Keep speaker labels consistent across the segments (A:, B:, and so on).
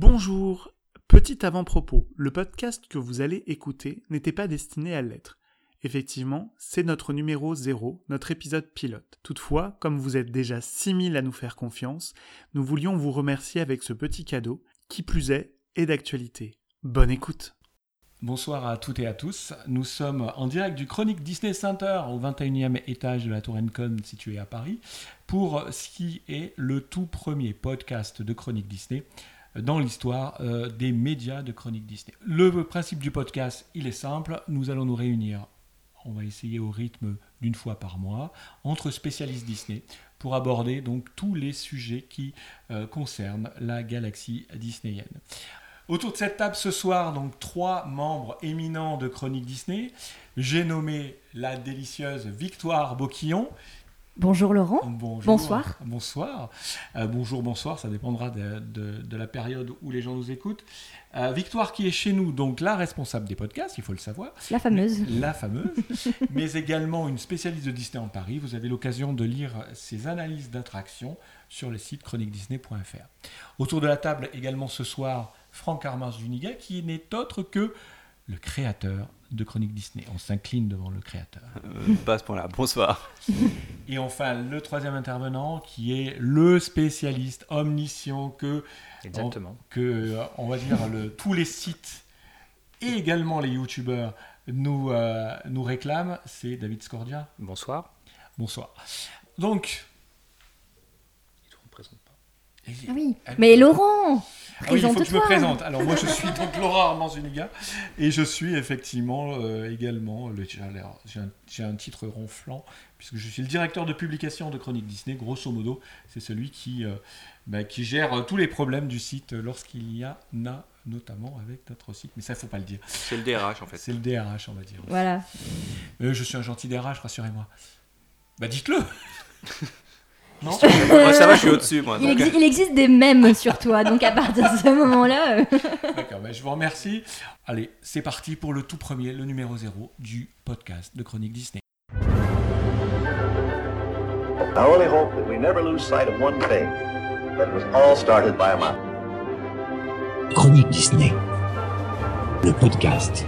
A: Bonjour. Petit avant-propos, le podcast que vous allez écouter n'était pas destiné à l'être. Effectivement, c'est notre numéro 0, notre épisode pilote. Toutefois, comme vous êtes déjà 6000 à nous faire confiance, nous voulions vous remercier avec ce petit cadeau, qui plus est, est d'actualité. Bonne écoute
B: Bonsoir à toutes et à tous. Nous sommes en direct du Chronique Disney Center au 21e étage de la Tour Encon située à Paris pour ce qui est le tout premier podcast de Chronique Disney dans l'histoire euh, des médias de Chronique Disney. Le principe du podcast, il est simple. Nous allons nous réunir, on va essayer au rythme d'une fois par mois, entre spécialistes Disney pour aborder donc tous les sujets qui euh, concernent la galaxie disneyenne. Autour de cette table ce soir, donc trois membres éminents de Chronique Disney. J'ai nommé la délicieuse Victoire Boquillon.
C: Bonjour Laurent.
B: Bonjour.
C: Bonsoir.
B: Bonsoir. Euh, bonjour, bonsoir, ça dépendra de, de- de la période où les gens nous écoutent. Euh, Victoire qui est chez nous, donc la responsable des podcasts, il faut le savoir.
C: La fameuse.
B: La fameuse, mais également une spécialiste de Disney en Paris. Vous avez l'occasion de lire ses analyses d'attractions sur le site chroniquedisney.fr. Autour de la table également ce soir, Franck Armand Zuniga, qui n'est autre que le créateur de Chronique Disney. On s'incline devant le créateur.
D: Euh, pas à ce point-là. Bonsoir.
B: Et enfin, le troisième intervenant, qui est le spécialiste omniscient que,
D: Exactement.
B: que on va dire, le- tous les sites et également les youtubeurs nous, euh, nous réclament, c'est David Scordia.
D: Bonsoir.
B: Bonsoir. Donc,
D: Il ne représente pas.
C: Ah oui. Mais Laurent,
B: Ah oui, il faut que je me présente. Alors moi je suis donc Laura Armand Zuniga et je suis effectivement euh, également, le- j'ai un- titre ronflant puisque je suis le directeur de publication de Chronique Disney. Grosso modo, c'est celui qui, euh, bah, qui gère euh, tous les problèmes du site lorsqu'il y en a, notamment avec notre site. Mais ça, il faut pas le dire.
D: C'est le DRH en fait.
B: C'est le DRH, on va dire.
C: Voilà.
B: Euh, je suis un gentil DRH, rassurez-moi. Bah dites-le Non
D: Moi, ça va, je suis au-dessus moi.
C: Il,
D: donc,
C: exi- il existe des mèmes sur toi, donc à partir de ce moment-là. euh,
B: D'accord, bah, je vous remercie. Allez, c'est parti pour le tout premier, le numéro 0 du podcast de Chronique Disney.
E: I only hope that we never lose sight of one thing that it was all started by a mountain.
F: Chronique Disney. Le podcast.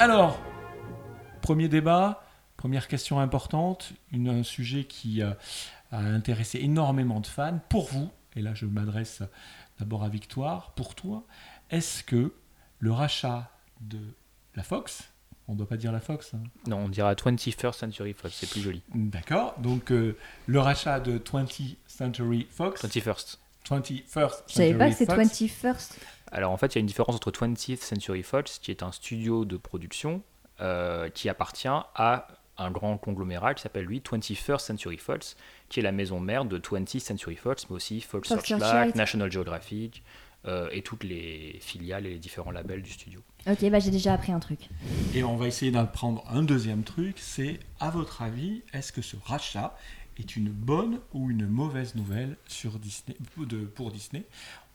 B: Alors, premier débat, première question importante, une- un sujet qui euh, a intéressé énormément de fans. Pour vous, et là je m'adresse d'abord à Victoire, pour toi, est-ce que le rachat de la Fox, on ne doit pas dire la Fox, hein,
G: Non, on dira 21st Century Fox, c'est plus joli.
B: d'accord, donc euh, le rachat de 20th Century Fox,
G: 21st.
B: 21st
C: Je savais pas que
B: Century
C: c'est
B: Fox,
C: 21st.
G: Alors en fait, il y a une différence entre 20th Century Fox, qui est un studio de production euh, qui appartient à un grand conglomérat qui s'appelle lui 21st Century Fox, qui est la maison mère de 20th Century Fox, mais aussi Fox Searchlight,
C: Searchlight.
G: National Geographic euh, et toutes les filiales et les différents labels du studio.
C: Ok, bah j'ai déjà appris un truc.
B: Et on va essayer d'apprendre un deuxième truc, c'est à votre avis, est-ce que ce rachat est une bonne ou une mauvaise nouvelle sur Disney, de- pour Disney?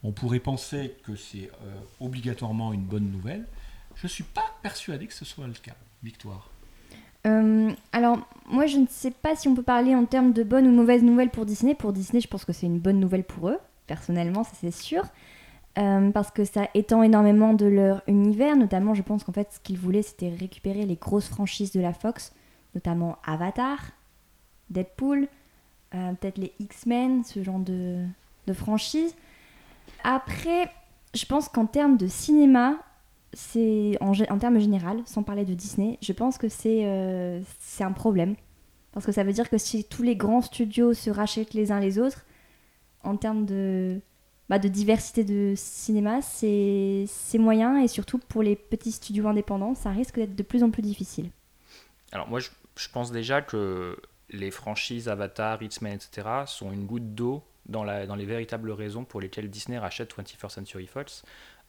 B: On pourrait penser que c'est euh, obligatoirement une bonne nouvelle. Je ne suis pas persuadé que ce soit le cas. Victoire.
C: Euh, alors, moi, je ne sais pas si on peut parler en termes de bonne ou mauvaise nouvelle pour Disney. Pour Disney, je pense que c'est une bonne nouvelle pour eux, personnellement, ça c'est sûr. Euh, parce que ça étend énormément de leur univers. Notamment, je pense qu'en fait, ce qu'ils voulaient, c'était récupérer les grosses franchises de la Fox, notamment Avatar, Deadpool, euh, peut-être les X-Men, ce genre de, de franchise. Après, je pense qu'en termes de cinéma, c'est en, termes général, sans parler de Disney, je pense que c'est euh, c'est un problème. Parce que ça veut dire que si tous les grands studios se rachètent les uns les autres, en termes de, bah, de diversité de cinéma, c'est moyen et surtout pour les petits studios indépendants, ça risque d'être de plus en plus difficile.
G: Alors moi, je, pense déjà que les franchises Avatar, X-Men, etc. sont une goutte d'eau dans, dans les véritables raisons pour lesquelles Disney rachète 21st Century Fox.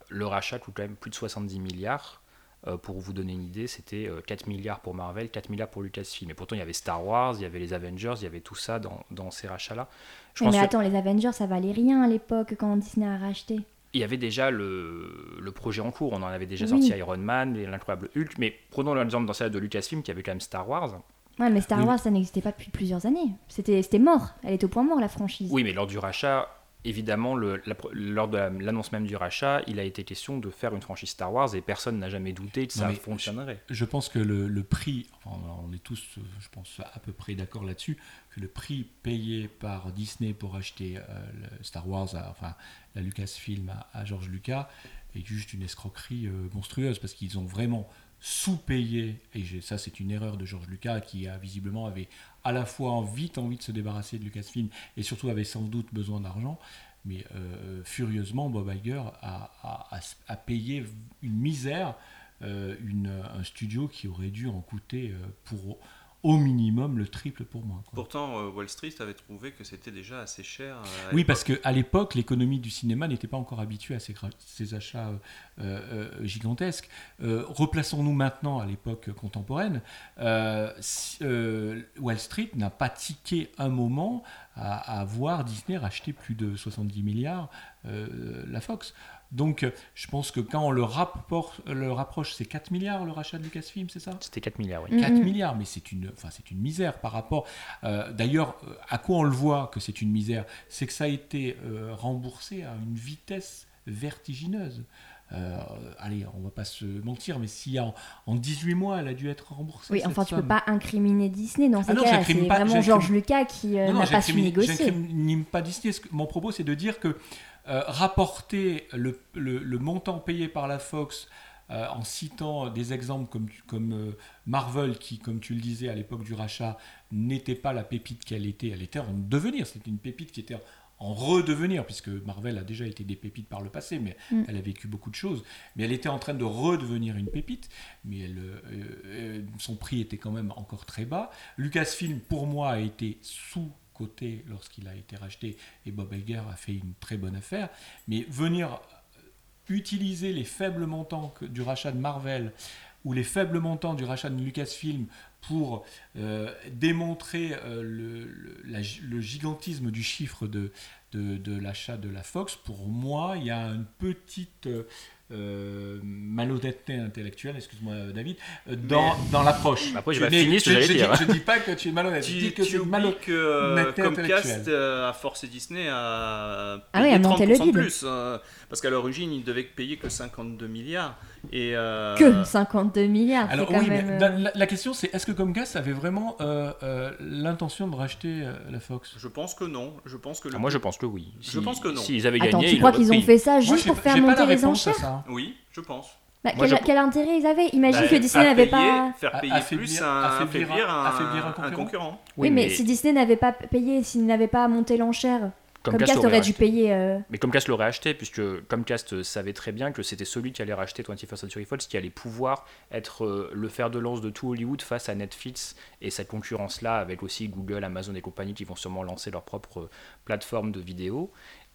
G: Le rachat coûte quand même plus de 70 milliards. Euh, pour vous donner une idée, c'était euh, 4 milliards pour Marvel, 4 milliards pour Lucasfilm. Et pourtant, il y avait Star Wars, il y avait les Avengers, il y avait tout ça dans, dans ces rachats-là.
C: Mais
G: que-
C: attends, les Avengers, ça valait rien à l'époque quand Disney a racheté.
G: il y avait déjà le, le projet en cours. On en avait déjà
C: Oui.
G: sorti Iron Man, et l'incroyable Hulk. Mais prenons l'exemple dans celle de Lucasfilm qui avait quand même Star Wars.
C: Ouais, mais Star
B: Oui.
C: Wars, ça n'existait pas depuis plusieurs années. C'était c'était mort. Elle était au point mort, la franchise.
G: Oui, mais lors du rachat, évidemment, le- la- lors de la- l'annonce même du rachat, il a été question de faire une franchise Star Wars et personne n'a jamais douté que ça fonctionnerait.
B: Je pense que le, le prix, enfin, on est tous, je pense, à peu près d'accord là-dessus, que le prix payé par Disney pour acheter euh, le Star Wars, à- enfin la Lucasfilm à, à George Lucas, est juste une escroquerie euh, monstrueuse parce qu'ils ont vraiment sous-payé, et ça c'est une erreur de George Lucas qui a visiblement avait à la fois vite envie de se débarrasser de Lucasfilm et surtout avait sans doute besoin d'argent. Mais euh, furieusement, Bob Iger a, payé une misère euh, un studio qui aurait dû en coûter euh, pour au minimum le triple pour moi. quoi.
D: Pourtant, euh, Wall Street avait trouvé que c'était déjà assez cher. euh,
B: Oui, parce qu'à l'époque, l'économie du cinéma n'était pas encore habituée à ces, achats euh, gigantesques. Replaçons-nous maintenant à l'époque contemporaine. Si- Wall Street n'a pas tiqué un moment à, à voir Disney racheter plus de 70 milliards euh, la Fox. Donc, je pense que quand on le, rapporte, le rapproche, c'est 4 milliards le rachat de Lucasfilm, c'est ça?
G: C'était 4 milliards, oui.
B: 4
C: Mhm.
B: milliards, mais c'est une, enfin, c'est une misère par rapport. euh, D'ailleurs, euh, à quoi on le voit que c'est une misère? C'est que ça a été euh, remboursé à une vitesse vertigineuse. Euh, allez, on va pas se mentir, mais si en, en 18 mois, elle a dû être remboursée.
C: Oui, enfin, tu peux
B: somme.
C: pas incriminer Disney dans ces
B: Ah non,
C: cas-là.
B: j'incrimine
C: C'est
B: pas-
C: vraiment
B: j'incrimine-
C: George Lucas qui euh,
B: Non, non,
C: n'a pas su négocier.
B: j'incrimine pas Disney. Mon propos, c'est de dire que euh, rapporter le, le- le montant payé par la Fox euh, en citant des exemples comme, comme euh, Marvel, qui, comme tu le disais à l'époque du rachat, n'était pas la pépite qu'elle était. Elle était en devenir. C'était une pépite qui était en en redevenir, puisque Marvel a déjà été des pépites par le passé, mais
C: Mm.
B: elle a vécu beaucoup de choses. Mais elle était en train de redevenir une pépite, mais elle, euh, son prix était quand même encore très bas. Lucasfilm, pour moi, a été sous lorsqu'il a été racheté et Bob Iger a fait une très bonne affaire. Mais venir utiliser les faibles montants du rachat de Marvel ou les faibles montants du rachat de Lucasfilm pour euh, démontrer euh, le, gigantisme du chiffre de l'achat de la Fox, pour moi, il y a une petite euh, euh, malhonnêteté intellectuelle, excuse-moi David, euh, dans, dans l'approche.
G: Après, j'ai
B: Je
G: pas fini ce que
B: je-
G: j'allais
B: je
G: dire.
B: dis- Je dis pas que tu es malhonnête, je
D: Tu,
B: dis que
D: tu
B: c'est
D: oublies
B: malhonnête.
D: que euh, Comcast euh, a forcé Disney à
C: Ah oui,
D: payer
C: à monter le
D: 30% de
C: bid.
D: plus. euh, parce qu'à l'origine, ils devaient payer que 52 milliards. Et, euh,
C: Que 52 milliards, c'est
B: Alors
C: quand
B: oui,
C: même...
B: mais
C: euh,
B: la, question c'est est-ce que Comcast avait vraiment euh, euh, l'intention de racheter euh, la Fox?
D: Je pense que non. Je pense que le
G: Ah, moi, je pense que oui.
D: Je pense que non.
G: S'ils avaient
C: Attends,
G: gagné,
C: tu
G: ils
C: crois qu'ils ont fait ça juste pour faire monter les enchères
B: ça.
D: Oui, je pense.
C: Bah,
G: Moi,
C: quel,
G: je-
C: quel intérêt ils avaient? Imagine
D: Bah,
C: que Disney n'avait pas...
D: Faire payer
B: affaiblir-
D: plus un,
B: affaiblir
D: affaiblir,
B: un-
D: un,
B: affaiblir un
D: un
B: concurrent.
D: concurrent.
C: Oui, mais, si Disney n'avait pas payé, s'il n'avait pas monté l'enchère,
G: Comcast
C: Comcast aurait dû payer... euh,
G: Mais Comcast l'aurait acheté, puisque Comcast savait très bien que c'était celui qui allait racheter 21st Century Fox qui allait pouvoir être euh, le fer de lance de tout Hollywood face à Netflix et cette concurrence-là, avec aussi Google, Amazon et compagnie qui vont sûrement lancer leur propre euh, plateforme de vidéo.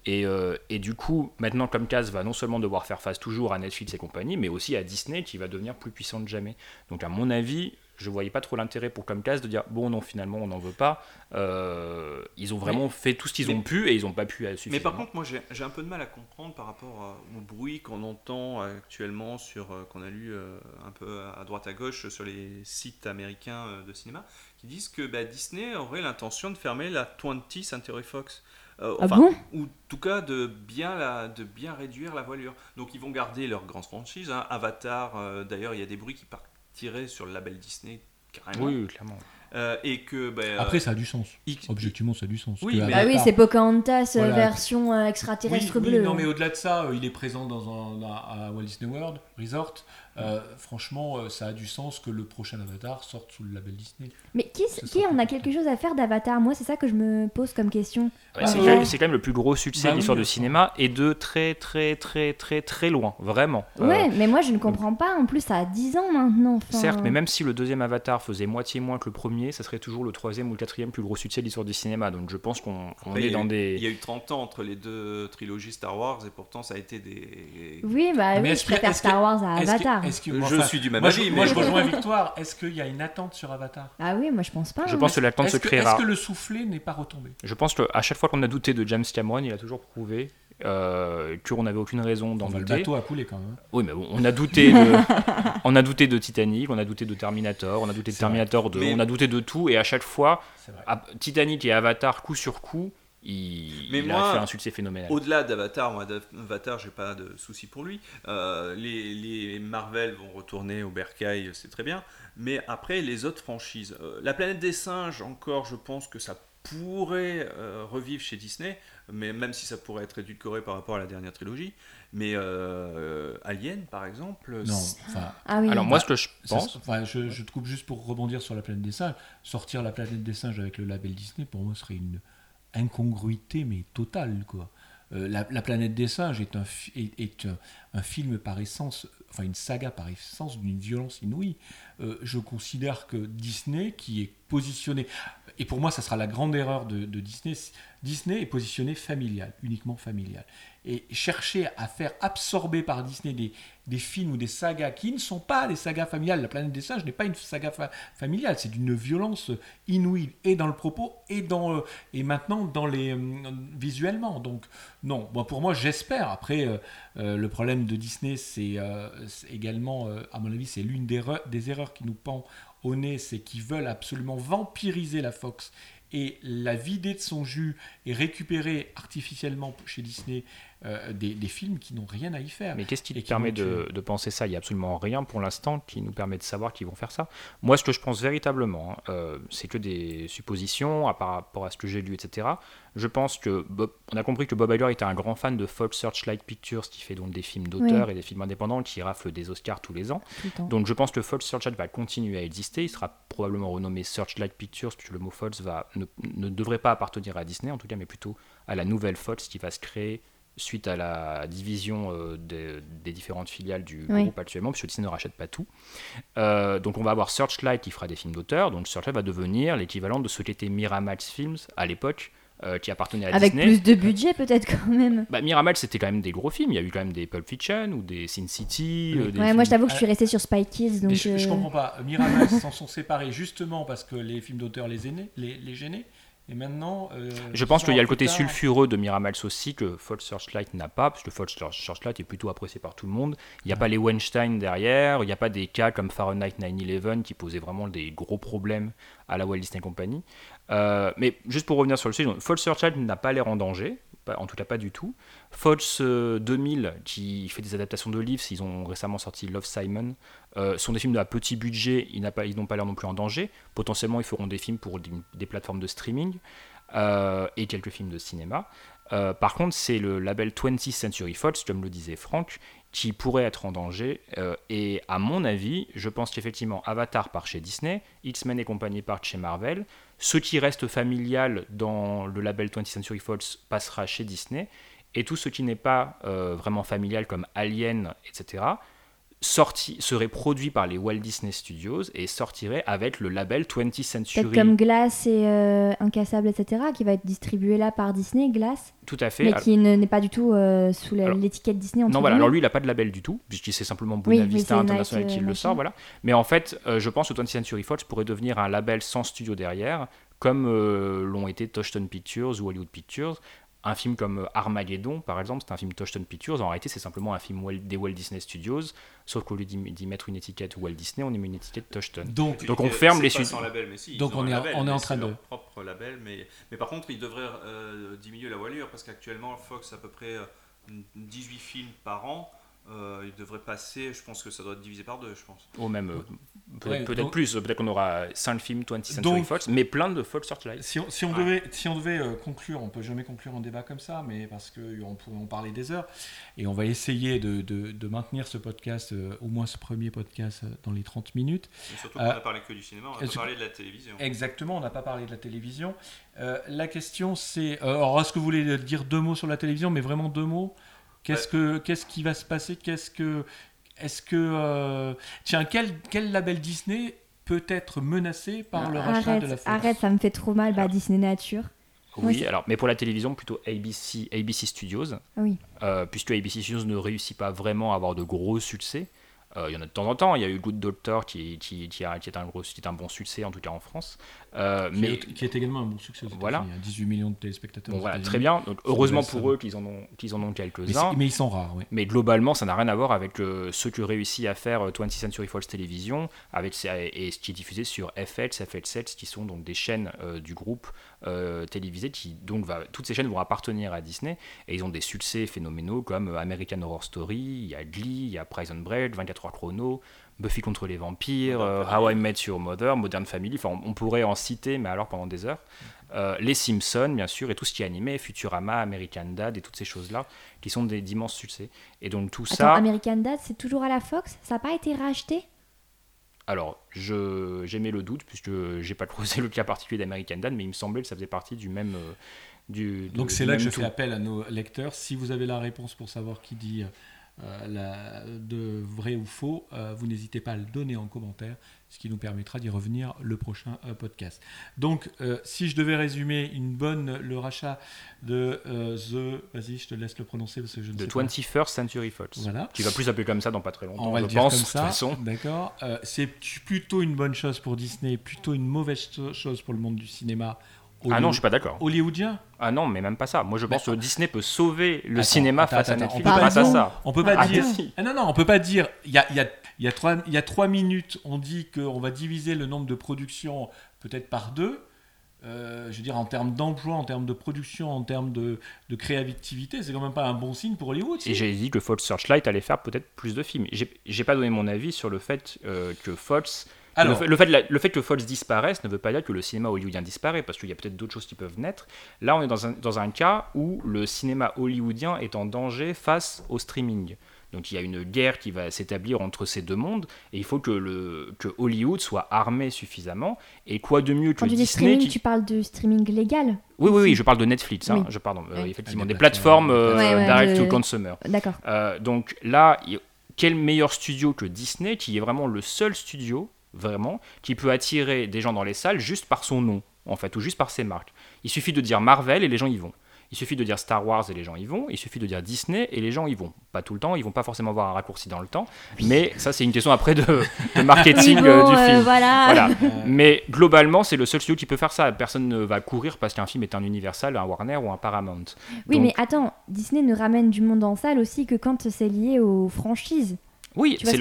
G: Et, euh, et du coup, maintenant, Comcast va non seulement devoir faire face toujours à Netflix et compagnie, mais aussi à Disney qui va devenir plus puissant que jamais. Donc, à mon avis, je voyais pas trop l'intérêt pour Comcast de dire bon, non, finalement, on n'en veut pas. Euh, ils ont vraiment fait tout ce qu'ils
D: mais-
G: ont pu et ils n'ont pas pu euh, suffisamment.
D: Mais par contre, moi j'ai j'ai un peu de mal à comprendre par rapport au bruit qu'on entend actuellement, sur euh, qu'on a lu euh, un peu à droite à gauche sur les sites américains euh, de cinéma, qui disent que bah, Disney aurait l'intention de fermer la 20th Century Fox. Euh,
C: Ah
D: enfin,
C: bon?
D: ou en tout cas de bien, la, de bien réduire la voilure. Donc ils vont garder leurs grandes franchises. hein. Avatar, euh, d'ailleurs, il y a des bruits qui partiraient sur le label Disney carrément.
G: Oui, clairement.
D: Euh, et que bah,
B: Après, ça a du sens.
D: X-
B: Objectivement, ça a du sens.
D: Oui, mais-
C: Bah oui, c'est Pocahontas euh,
B: Voilà.
C: version euh,
B: Oui,
C: extraterrestre
B: oui,
C: bleue.
B: non, mais au-delà de ça, euh, il est présent dans un, à à Walt Disney World Resort. Euh, franchement, euh, ça a du sens que le prochain Avatar sorte sous le label Disney.
C: Mais qui, en a quelque chose à faire d'Avatar? Moi, c'est ça que je me pose comme question.
G: Ouais, c'est quand, même- c'est quand même le plus gros succès
B: Bah
G: de l'histoire
B: oui,
G: du cinéma et de très très très très très loin, vraiment. Euh,
C: Ouais, mais moi, je ne comprends pas. En plus, ça a 10 ans maintenant. enfin-
G: Certes, mais même si le deuxième Avatar faisait moitié moins que le premier, ça serait toujours le troisième ou le quatrième plus gros succès de l'histoire du cinéma. Donc je pense qu'on est dans
D: eu-
G: des.
D: Il y a eu 30 ans entre les deux trilogies Star Wars et pourtant ça a été des.
C: Oui, bah
B: Mais
C: oui, je préfère Star Wars à Avatar.
B: Est-ce que-
D: Je
B: enfin,
D: suis du même
B: moi,
D: avis,
B: je, moi, je rejoins Victoire. Est-ce qu'il y a une attente sur Avatar?
C: Ah oui, moi, je pense pas.
G: Je
C: hein.
G: pense que l'attente se
B: Est-ce que,
G: créera.
B: est-ce que le soufflet n'est pas retombé?
G: Je pense qu'à chaque fois qu'on a douté de James Cameron, il a toujours prouvé euh, qu'on n'avait aucune raison d'en
B: Enfin, Le
G: douter.
B: bateau a coulé quand même.
G: Oui, mais bon, on a douté de, on a douté de Titanic, on a douté de Terminator, on a douté de. Terminator 2,
D: Mais-
G: on a douté de tout, et à chaque fois, à- Titanic et Avatar coup sur coup, il,
D: Mais
G: il
D: moi,
G: a fait un succès phénoménal.
D: Au-delà d'Avatar, moi d'Avatar, j'ai pas de souci pour lui. Euh, les, les Marvel vont retourner au bercail, c'est très bien. Mais après, les autres franchises, euh, la planète des singes, encore, je pense que ça pourrait euh, revivre chez Disney, mais même si ça pourrait être édulcoré par rapport à la dernière trilogie. Mais euh, Alien, par exemple,
B: Non,
C: Ah oui.
G: Alors moi, ce que je
B: ça-
G: pense,
B: enfin, je, je te coupe juste pour rebondir sur la planète des singes. Sortir la planète des singes avec le label Disney, pour moi, serait une incongruité, mais totale, quoi. Euh, la, la planète des singes est un film par essence, enfin une saga par essence d'une violence inouïe. Euh, je considère que Disney, qui est positionné, et pour moi, ça sera la grande erreur de, Disney, Disney est positionné familial, uniquement familial. Et chercher à faire absorber par Disney des, des films ou des sagas qui ne sont pas des sagas familiales. La planète des singes n'est pas une saga fa- familiale, c'est d'une violence inouïe et dans le propos et dans euh, et maintenant dans les euh, visuellement. Donc non, bon, pour moi j'espère. Après euh, le problème de Disney, c'est également, à mon avis, c'est l'une des erreurs qui nous pend au nez, c'est qu'ils veulent absolument vampiriser la Fox. Et la vider de son jus et récupérer artificiellement chez Disney euh, des, des films qui n'ont rien à y faire.
G: Mais qu'est-ce qui
B: qui
G: permet de, de penser ça? Il n'y a absolument rien pour l'instant qui nous permet de savoir qu'ils vont faire ça. Moi, ce que je pense véritablement, hein, euh, c'est que des suppositions à par rapport à ce que j'ai lu, etc. Je pense que Bob- on a compris que Bob Iger était un grand fan de Fox Searchlight Pictures, qui fait donc des films d'auteur et des films indépendants qui raflent des Oscars tous les ans. Donc je pense que Fox Searchlight va continuer à exister. Il sera probablement renommé Searchlight Pictures, puisque le mot Fox va, ne, ne devrait pas appartenir à Disney, en tout cas, mais plutôt à la nouvelle Fox qui va se créer suite à la division euh, des, des différentes filiales du
C: Oui.
G: groupe actuellement, puisque Disney ne rachète pas tout. Euh, donc on va avoir Searchlight qui fera des films d'auteur. Donc Searchlight va devenir l'équivalent de ce qu'était Miramax Films à l'époque, euh, qui appartenait à
C: Avec
G: Disney.
C: plus de budget peut-être quand même.
G: Bah, Miramax, c'était quand même des gros films. Il y a eu quand même des Pulp Fiction ou des Sin City. euh, des
C: Ouais, moi je t'avoue que je suis restée sur Spy Kids donc.
B: Je, je comprends pas. Miramax s'en sont séparés justement parce que les films d'auteur les, aînés- les, les gênaient. Et maintenant. euh,
G: Je pense qu'il y a le côté
B: tard-
G: sulfureux de Miramax aussi que Fox Searchlight n'a pas, parce que Fox Searchlight est plutôt apprécié par tout le monde. Il n'y a pas les Weinstein derrière, il n'y a pas des cas comme Fahrenheit 9-11 qui posaient vraiment des gros problèmes à la Walt Disney Company. Euh, mais juste pour revenir sur le sujet, Fox Searchlight n'a pas l'air en danger, en tout cas pas du tout. Fox euh, 2000, qui fait des adaptations de livres, ils ont récemment sorti Love Simon, euh, sont des films à petit budget, ils n'ont pas, l'air non plus en danger. Potentiellement, ils feront des films pour des, plateformes de streaming euh, et quelques films de cinéma. Euh, par contre, c'est le label 20th Century Fox, comme le disait Franck, qui pourrait être en danger. et à mon avis, je pense qu'effectivement, Avatar part chez Disney, X-Men et compagnie partent chez Marvel. Ce qui reste familial dans le label 20th Century Fox passera chez Disney. Et tout ce qui n'est pas euh, vraiment familial, comme Alien, etc., sorti, serait produit par les Walt Disney Studios et sortirait avec le label 20th Century.
C: Comme Glace et euh, Incassable, etc., qui va être distribué là par Disney, Glace,
G: Tout à fait.
C: mais
G: Alors-
C: qui ne- n'est pas du tout euh, sous l'étiquette Disney. entre
G: Non, voilà, alors lui, il n'a pas de label du tout, puisqu'il c'est simplement Buena
C: oui,
G: Vista International qui
C: euh,
G: le sort, voilà. Mais en fait, euh, je pense que 20th Century Fox pourrait devenir un label sans studio derrière, comme l'ont été Touchstone Pictures ou Hollywood Pictures. Un film comme euh, Armageddon, par exemple, c'est un film Touchstone Pictures. En réalité, c'est simplement un film des Walt Disney Studios, sauf qu'au lieu d'y mettre une étiquette Walt Disney, on y met une étiquette Touchstone.
B: Donc,
G: Donc on
D: Euh,
G: ferme les suites.
D: sans label, mais si,
B: Donc on est-
D: label,
B: on est en train de-
D: leur propre label, mais, mais par contre, ils devraient euh, diminuer la voilure parce qu'actuellement, Fox a à peu près euh, 18 films par an. Euh, il devrait passer, je pense que ça doit être divisé par deux, je pense.
G: Ou même, euh, peut-être
B: Ouais,
G: peut-être
B: donc-
G: plus, peut-être qu'on aura 5 films 20th Century
B: Donc-
G: Fox, mais plein de Fox Searchlight.
B: Si on, si on devait, si on devait euh, conclure, on peut jamais conclure un débat comme ça, mais parce qu'on pourrait en parler des heures, et on va essayer de, de- de maintenir ce podcast, euh, au moins ce premier podcast, euh, dans les 30 minutes.
D: Et surtout qu'on
B: Euh,
D: a parlé que du cinéma, on a
B: est-ce
D: pas parlé de la télévision.
B: Exactement, on n'a pas parlé de la télévision. Euh, la question c'est, euh, alors est-ce que vous voulez dire deux mots sur la télévision, mais vraiment deux mots? Qu'est-ce que, qu'est-ce qui va se passer? Qu'est-ce que, est-ce que, euh, tiens, quel, quel label Disney peut être menacé par le rachat
C: arrête,
B: de la Fox
C: arrête, ça me fait trop mal. Bah, Disney Nature.
G: Oui, alors, mais pour la télévision, plutôt ABC, ABC Studios.
C: Oui.
G: Euh, puisque ABC Studios ne réussit pas vraiment à avoir de gros succès. Euh, il y en a de temps en temps, il y a eu Good Doctor qui, qui, qui, a- qui est, un gros, qui est un bon succès, en tout cas en France. Euh,
B: Qui,
G: mais
B: est, qui est également un bon succès. aux
G: Voilà.
B: États-Unis, hein, 18 millions de téléspectateurs.
G: bon, voilà, très bien. Donc, heureusement pour eux qu'ils en ont, qu'ils en ont
B: Mais,
G: quelques-uns.
B: mais ils sont rares, oui.
G: Mais globalement, ça n'a rien à voir avec euh, ce que réussit à faire euh, 20th Century Fox Television avec, et ce qui est diffusé sur FX, FX7, qui sont donc des chaînes euh, du groupe euh, télévisée qui donc va, toutes ces chaînes vont appartenir à Disney et ils ont des succès phénoménaux comme American Horror Story, il y a Glee, il y a Prison Break, 24 heures chrono, Buffy contre les vampires, euh, How I Met Your Mother, Modern Family, enfin on, on pourrait en citer mais alors pendant des heures. Euh, les Simpsons bien sûr et tout ce qui est animé, Futurama, American Dad et toutes ces choses là qui sont des d'immenses succès. Et donc tout
C: Attends,
G: ça,
C: American Dad, c'est toujours à la Fox? Ça n'a pas été racheté?
G: Alors je j'aimais le doute puisque j'ai pas creusé le cas particulier d'American Dad mais il me semblait que ça faisait partie du même euh, du
B: Donc c'est là que je
G: tout.
B: fais appel à nos lecteurs. Si vous avez la réponse pour savoir qui dit euh, la- de vrai ou faux, euh, vous n'hésitez pas à le donner en commentaire, ce qui nous permettra d'y revenir le prochain euh, podcast. Donc si je devais résumer une bonne le rachat de The, vas-y, je te laisse le prononcer parce que je ne
G: de
B: sais pas.
G: 21st Century Fox.
B: Voilà.
G: Qui va plus s'appeler comme ça dans pas très longtemps,
B: On va
G: je
B: le dire
G: pense,
B: comme
G: de toute
B: ça,
G: façon.
B: d'accord. C'est plutôt une bonne chose pour Disney, plutôt une mauvaise cho- chose pour le monde du cinéma.
G: Ah non, je suis pas d'accord.
B: Hollywoodien.
G: Ah non, mais même pas ça. Moi, je pense que Disney peut sauver le
B: Attends,
G: cinéma
B: attends,
G: face à
B: attends,
G: Netflix
B: on peut
G: grâce
C: pas
G: à ça.
B: On peut pas
C: Ah,
B: dire. Ah non, non, on peut pas dire. Il y a, il y, a, il y, a trois, il y a trois minutes, on dit qu'on va diviser le nombre de productions peut-être par deux. Euh, je veux dire, en termes d'emploi, en termes de production, en termes de, de créativité, c'est quand même pas un bon signe pour Hollywood.
G: Et j'ai dit que Fox Searchlight allait faire peut-être plus de films. J'ai j'ai pas donné mon avis sur le fait euh, que Fox.
B: Alors,
G: le, fait, le, fait de la- le fait que Fox disparaisse ne veut pas dire que le cinéma hollywoodien disparaît, parce qu'il y a peut-être d'autres choses qui peuvent naître. Là, on est dans un, dans un cas où le cinéma hollywoodien est en danger face au streaming. Donc il y a une guerre qui va s'établir entre ces deux mondes, et il faut que, le, que Hollywood soit armé suffisamment. Et quoi de mieux que
C: Quand tu dis
G: Disney
C: streaming,
G: qui...
C: tu parles de streaming légal
G: Oui, oui, oui, je parle de Netflix, hein,
C: Oui.
G: je pardon, euh,
C: Ouais.
G: effectivement, des plateformes
B: plateformes.
G: euh,
C: Ouais, ouais,
G: direct
C: de-
G: to consumer.
C: D'accord.
G: Euh, donc là, quel meilleur studio que Disney, qui est vraiment le seul studio, vraiment, qui peut attirer des gens dans les salles juste par son nom, en fait, ou juste par ses marques. Il suffit de dire Marvel et les gens y vont. Il suffit de dire Star Wars et les gens y vont. Il suffit de dire Disney et les gens y vont. Pas tout le temps, ils vont pas forcément avoir un raccourci dans le temps. Mais ça, c'est une question après de, de marketing euh, du
C: euh,
G: film.
C: voilà.
G: Voilà.
B: Euh,
G: Mais globalement, c'est le seul studio qui peut faire ça. Personne ne va courir parce qu'un film est un Universal, un Warner ou un Paramount.
C: Oui,
G: Donc-
C: mais attends, Disney ne ramène du monde en salle aussi que quand c'est lié aux franchises.
G: Oui, c'est
C: ce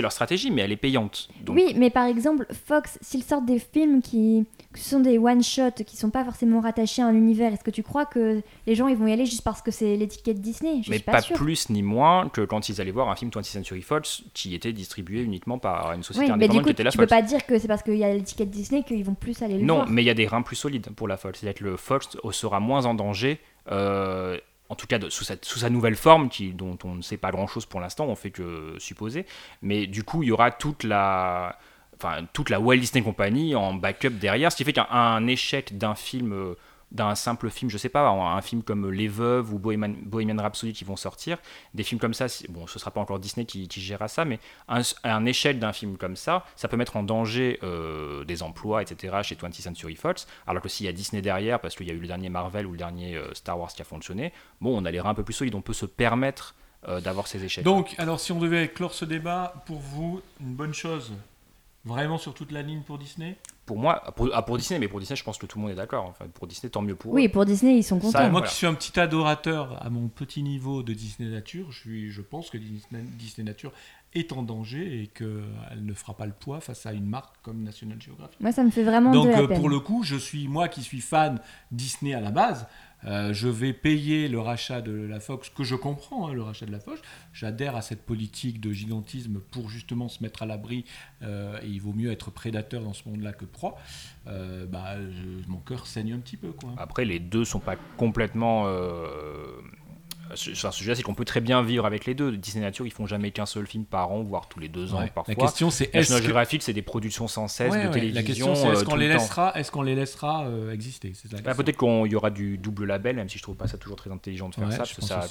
G: leur, stratégie, mais elle est payante. Donc,
C: Oui, mais par exemple, Fox, s'ils sortent des films qui que ce sont des one-shots, qui sont pas forcément rattachés à un univers, est-ce que tu crois que les gens ils vont y aller juste parce que c'est l'étiquette Disney? Je
G: mais
C: suis pas,
G: plus ni moins que quand ils allaient voir un film 20th Century Fox qui était distribué uniquement par une société
C: Oui, mais du
G: indépendante
C: coup,
G: qui était la
C: tu peux
G: Fox.
C: pas dire que c'est parce qu'il y a l'étiquette Disney qu'ils vont plus aller le
G: Non,
C: voir.
G: mais il y a des reins plus solides pour la Fox. C'est-à-dire que le Fox sera moins en danger, euh, en tout cas sous, sa, nouvelle forme, dont on ne sait pas grand-chose pour l'instant, on fait que supposer. Mais du coup, il y aura toute la, enfin, toute la Walt Disney Company en backup derrière, ce qui fait qu'un un échec d'un film... d'un simple film, je sais pas, un film comme Les Veuves ou Bohemian, Rhapsody qui vont sortir, des films comme ça, bon, ce sera pas encore Disney qui, gérera ça, mais un, un échec d'un film comme ça, ça peut mettre en danger euh, des emplois, etc. chez 20th Century Fox, alors que s'il y a Disney derrière, parce qu'il y a eu le dernier Marvel ou le dernier euh, Star Wars qui a fonctionné, bon, on a les reins un peu plus solides, on peut se permettre euh, d'avoir ces échecs.
B: Donc, alors si on devait clore ce débat, pour vous, une bonne chose, vraiment sur toute la ligne pour Disney?
G: Pour moi, pour, ah, pour Disney, mais pour Disney, je pense que tout le monde est d'accord. Enfin, pour Disney, tant mieux pour
C: Oui,
G: eux.
C: pour Disney, ils sont
G: Ça,
C: contents.
B: Moi
G: voilà.
B: qui suis un petit adorateur à mon petit niveau de Disney Nature, je, suis, je pense que Disney, Disney Nature est en danger et qu'elle ne fera pas le poids face à une marque comme National Geographic.
C: Moi, ça me fait vraiment
B: Donc
C: de la
B: euh,
C: peine.
B: pour le coup, je suis moi qui suis fan Disney à la base. Euh, je vais payer le rachat de la Fox, que je comprends, hein, le rachat de la Fox. J'adhère à cette politique de gigantisme pour justement se mettre à l'abri. euh, il vaut mieux être prédateur dans ce monde-là que proie. Euh, bah, mon cœur saigne un petit peu.
G: Après, les deux sont pas complètement. Euh... Sur un sujet, c'est qu'on peut très bien vivre avec les deux. Disney Nature, ils font jamais qu'un seul film par an, voire tous les deux ans
B: Ouais.
G: parfois.
B: La question c'est est-ce que...
G: Geographic, c'est des productions sans cesse
B: Ouais,
G: de
B: ouais,
G: télévision.
B: La question c'est est-ce
G: euh,
B: qu'on les
G: le
B: laissera, est-ce qu'on les laissera euh, exister?
G: Bah. Peut-être qu'il y aura du double label, même si je trouve pas ça toujours très intelligent de faire ça, parce que ça,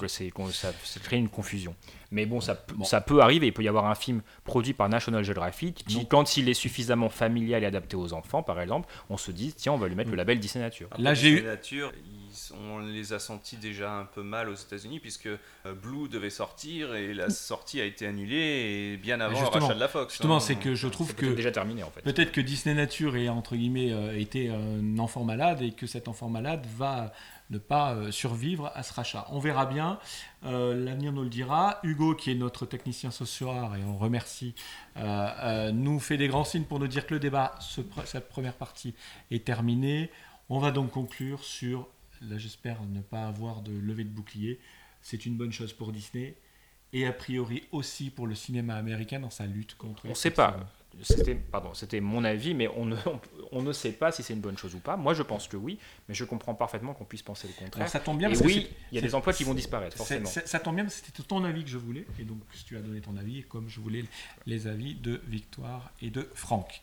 G: ça crée une confusion. Mais bon ça, peut-
B: Bon.
G: ça peut arriver. Il peut y avoir un film produit par National Geographic qui,
B: Non.
G: quand il est suffisamment familial et adapté aux enfants, par exemple, on se dit tiens, on va lui mettre le label Disney Nature.
D: Après,
B: Là, j'ai
D: Disney
B: eu-
D: Nature, ils- on les a sentis déjà un peu mal aux États-Unis puisque euh, Blue devait sortir et la sortie a été annulée et bien avant le
B: justement,
D: rachat de la Fox.
B: Justement,
D: hein.
B: c'est que je trouve
G: C'est
B: que
G: peut-être déjà terminé en fait.
B: Peut-être que Disney Nature est entre guillemets euh, été un enfant malade et que cet enfant malade va ne pas euh, survivre à ce rachat. On verra bien. Euh, L'avenir nous le dira. Hugo, qui est notre technicien ce soir et on remercie, euh, nous fait des grands signes pour nous dire que le débat, ce cette première partie, est terminée. On va donc conclure sur, là j'espère ne pas avoir de levée de bouclier, c'est une bonne chose pour Disney et a priori aussi pour le cinéma américain dans sa lutte contre...
G: On ne sait pas. C'était, pardon, c'était mon avis, mais on ne, on, ne sait pas si c'est une bonne chose ou pas. Moi, je pense que oui, mais je comprends parfaitement qu'on puisse penser le contraire.
B: ça tombe bien.
G: Et oui, il y a des emplois qui vont disparaître, forcément.
B: ça tombe bien, c'était ton avis que je voulais, et donc tu as donné ton avis, comme je voulais les avis de Victoire et de Franck.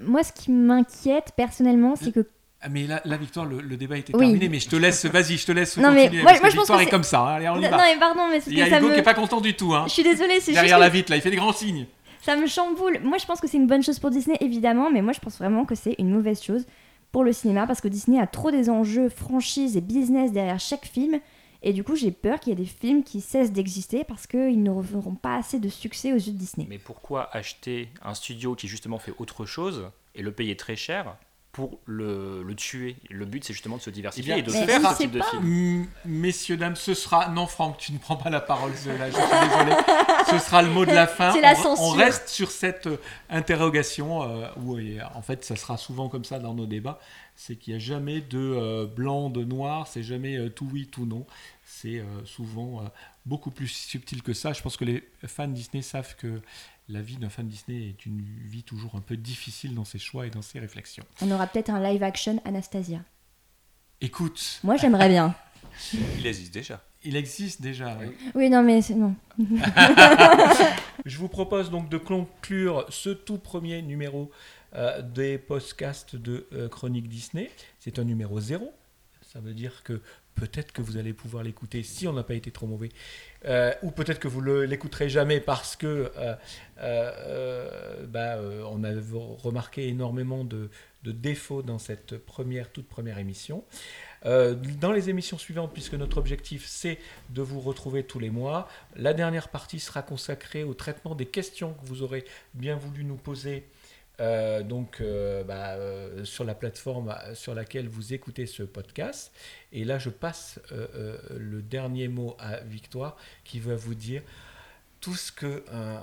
C: Moi, ce qui m'inquiète personnellement, c'est que
B: ah, mais là, la victoire, le, débat était terminé, mais je te laisse, vas-y, je te laisse
C: non,
B: continuer.
C: Mais moi, moi,
B: je pense que est comme ça. Hein. Allez, on y
C: non,
B: va.
C: non, mais pardon, mais
B: Il y a Hugo qui est pas content du tout. Hein.
C: Je suis désolée, c'est
B: Derrière la vitre, là, il fait des grands signes.
C: Ça me chamboule. Moi, je pense que c'est une bonne chose pour Disney, évidemment, mais moi, je pense vraiment que c'est une mauvaise chose pour le cinéma parce que Disney a trop des enjeux, franchises et business derrière chaque film. Et du coup, j'ai peur qu'il y ait des films qui cessent d'exister parce qu'ils n'auront pas assez de succès aux yeux de Disney.
G: Mais pourquoi acheter un studio qui justement fait autre chose et le payer très cher pour le, le, tuer. Le but, c'est justement de se diversifier
B: eh
G: et de faire un type de film.
B: Messieurs, dames, ce sera. Non, Franck, tu ne prends pas la parole, là, je suis désolé. ce sera le mot de la fin.
C: C'est la
B: on,
C: censure.
B: on reste sur cette euh, interrogation euh, où, en fait, ça sera souvent comme ça dans nos débats c'est qu'il n'y a jamais de euh, blanc, de noir, c'est jamais tout oui, tout non. C'est souvent beaucoup plus subtil que ça. Je pense que les fans Disney savent que la vie d'un fan Disney est une vie toujours un peu difficile dans ses choix et dans ses réflexions.
C: On aura peut-être un live action Anastasia.
B: Écoute.
C: Moi, j'aimerais bien.
D: Il existe déjà.
B: Il existe déjà, oui.
C: Oui, non, mais c'est non.
B: Je vous propose donc de conclure ce tout premier numéro euh, des podcasts de euh, Chronique Disney. C'est un numéro zéro. Ça veut dire que peut-être que vous allez pouvoir l'écouter si on n'a pas été trop mauvais, euh, ou peut-être que vous ne l'écouterez jamais parce que euh, euh, bah, on a remarqué énormément de, défauts dans cette première, toute première émission. dans les émissions suivantes, puisque notre objectif c'est de vous retrouver tous les mois, la dernière partie sera consacrée au traitement des questions que vous aurez bien voulu nous poser euh, donc euh, bah, euh, sur la plateforme sur laquelle vous écoutez ce podcast. Et là, je passe le dernier mot à Victoire qui va vous dire tout ce qu'un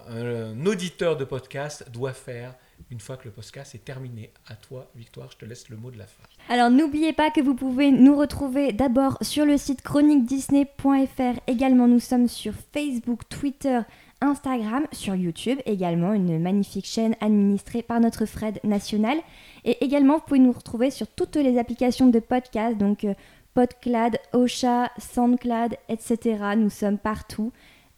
B: un, auditeur de podcast doit faire une fois que le podcast est terminé. À toi, Victoire, je te laisse le mot de la fin.
C: Alors n'oubliez pas que vous pouvez nous retrouver d'abord sur le site chroniquedisney.fr. Également, nous sommes sur Facebook, Twitter, Instagram, sur YouTube également, une magnifique chaîne administrée par notre Fred national. Et également, vous pouvez nous retrouver sur toutes les applications de podcast, donc euh, Podclad, Ocha, Soundcloud, etc. Nous sommes partout.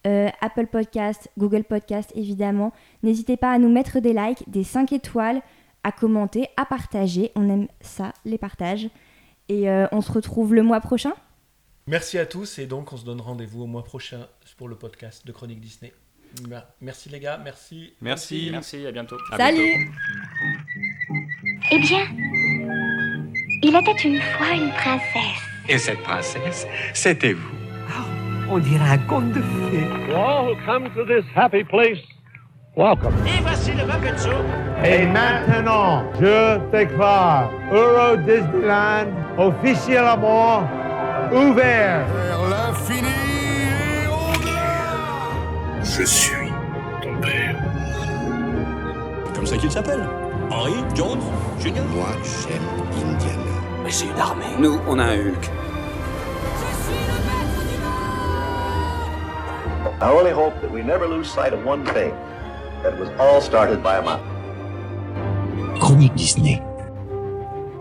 C: Euh, Apple Podcast, Google Podcast évidemment. N'hésitez pas à nous mettre des likes, des 5 étoiles, à commenter, à partager. On aime ça, les partages. Et euh, on se retrouve le mois prochain.
B: Merci à tous et donc on se donne rendez-vous au mois prochain pour le podcast de Chronique Disney. Merci les gars, merci.
G: Merci, merci, à bientôt.
C: Salut.
H: Eh bien, il était une fois une princesse.
F: Et cette princesse, c'était vous.
I: On dirait un conte de fées.
J: all who come to this happy place, welcome.
K: Et voici le Muppet Show.
J: Et maintenant, je déclare Euro Disneyland officiellement ouvert.
L: Vers l'infini et au-delà.
M: Je suis ton père.
N: Comme ça qu'il s'appelle. Henry Jones Jr.
M: Moi, j'aime Indiana.
N: Mais c'est une armée.
O: Nous, on a un Hulk.
E: I only hope that we never lose sight of one thing that was all started by a mouse.
F: Chronique Disney,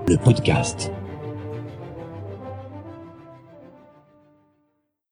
F: le podcast.